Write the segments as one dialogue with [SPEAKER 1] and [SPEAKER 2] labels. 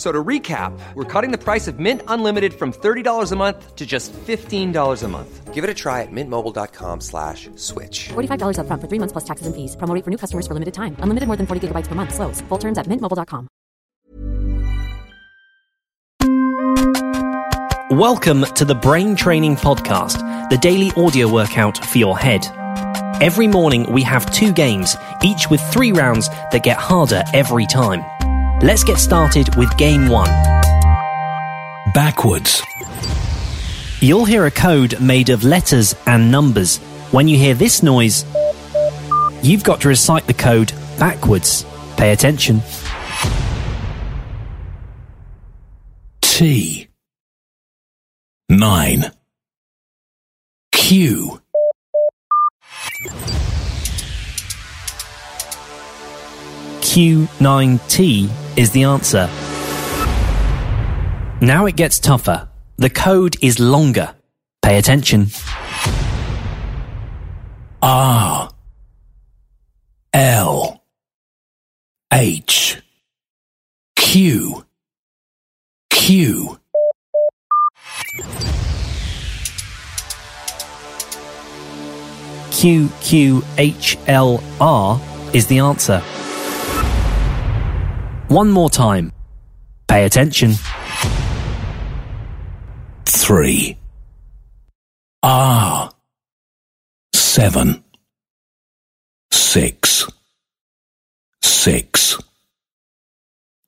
[SPEAKER 1] So to recap, we're cutting the price of Mint Unlimited from $30 a month to just $15 a month. Give it a try at mintmobile.com slash switch.
[SPEAKER 2] $45 upfront for three months plus taxes and fees. Promo rate for new customers for limited time. Unlimited more than 40 gigabytes per month. Slows. Full terms at mintmobile.com.
[SPEAKER 3] Welcome to the Brain Training Podcast, the daily audio workout for your head. Every morning we have two games, each with three rounds that get harder every time. Let's get started with game one.
[SPEAKER 4] backwards,
[SPEAKER 3] You'll hear a code made of letters and numbers. When you hear this noise, you've got to recite the code backwards. Pay attention.
[SPEAKER 4] T. 9. Q.
[SPEAKER 3] Q9T is the answer. Now it gets tougher. The code is longer. Pay attention.
[SPEAKER 4] R L H Q Q
[SPEAKER 3] Q Q H L R is the answer. One more time. Pay attention.
[SPEAKER 4] 3. R. 7. 6. 6.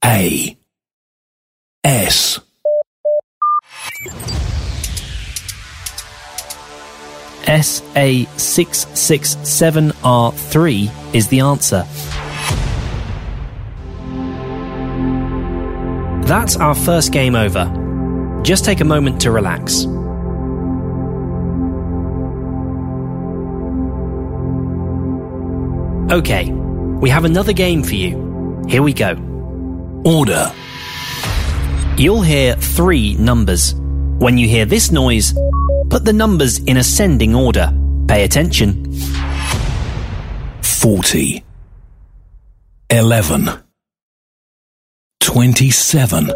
[SPEAKER 4] A. S.
[SPEAKER 3] SA667R3 is the answer. That's our first game over. Just take a moment to relax. Okay, we have another game for you. Here we go.
[SPEAKER 4] Order.
[SPEAKER 3] You'll hear three numbers. When you hear this noise, put the numbers in ascending order. Pay attention.
[SPEAKER 4] 40. 11. 27.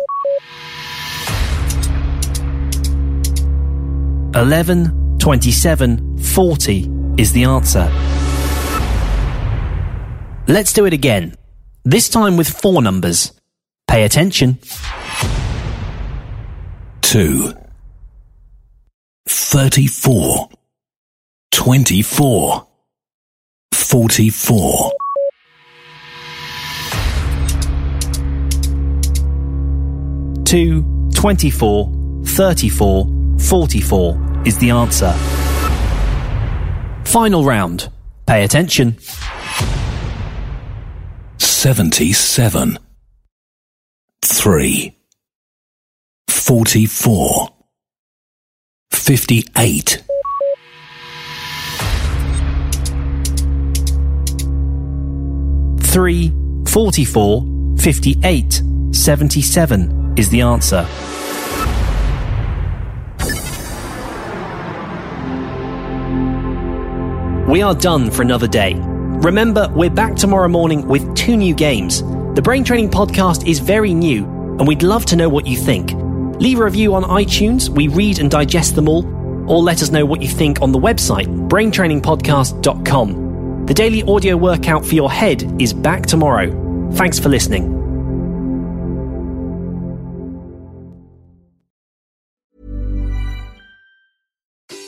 [SPEAKER 3] 11, 27, 40 is the answer. Let's do it again. This time with four numbers. Pay attention.
[SPEAKER 4] 2. 34. 24. 44.
[SPEAKER 3] 2, 24, 34, 44 is the answer. Final round. Pay attention.
[SPEAKER 4] 77. 3. 44. 58.
[SPEAKER 3] Three, 44, 58, 77 is the answer. We are done for another day. Remember, we're back tomorrow morning with two new games. The Brain Training Podcast is very new, and we'd love to know what you think. Leave a review on iTunes, we read and digest them all, or let us know what you think on the website, braintrainingpodcast.com. The daily audio workout for your head is back tomorrow. Thanks for listening.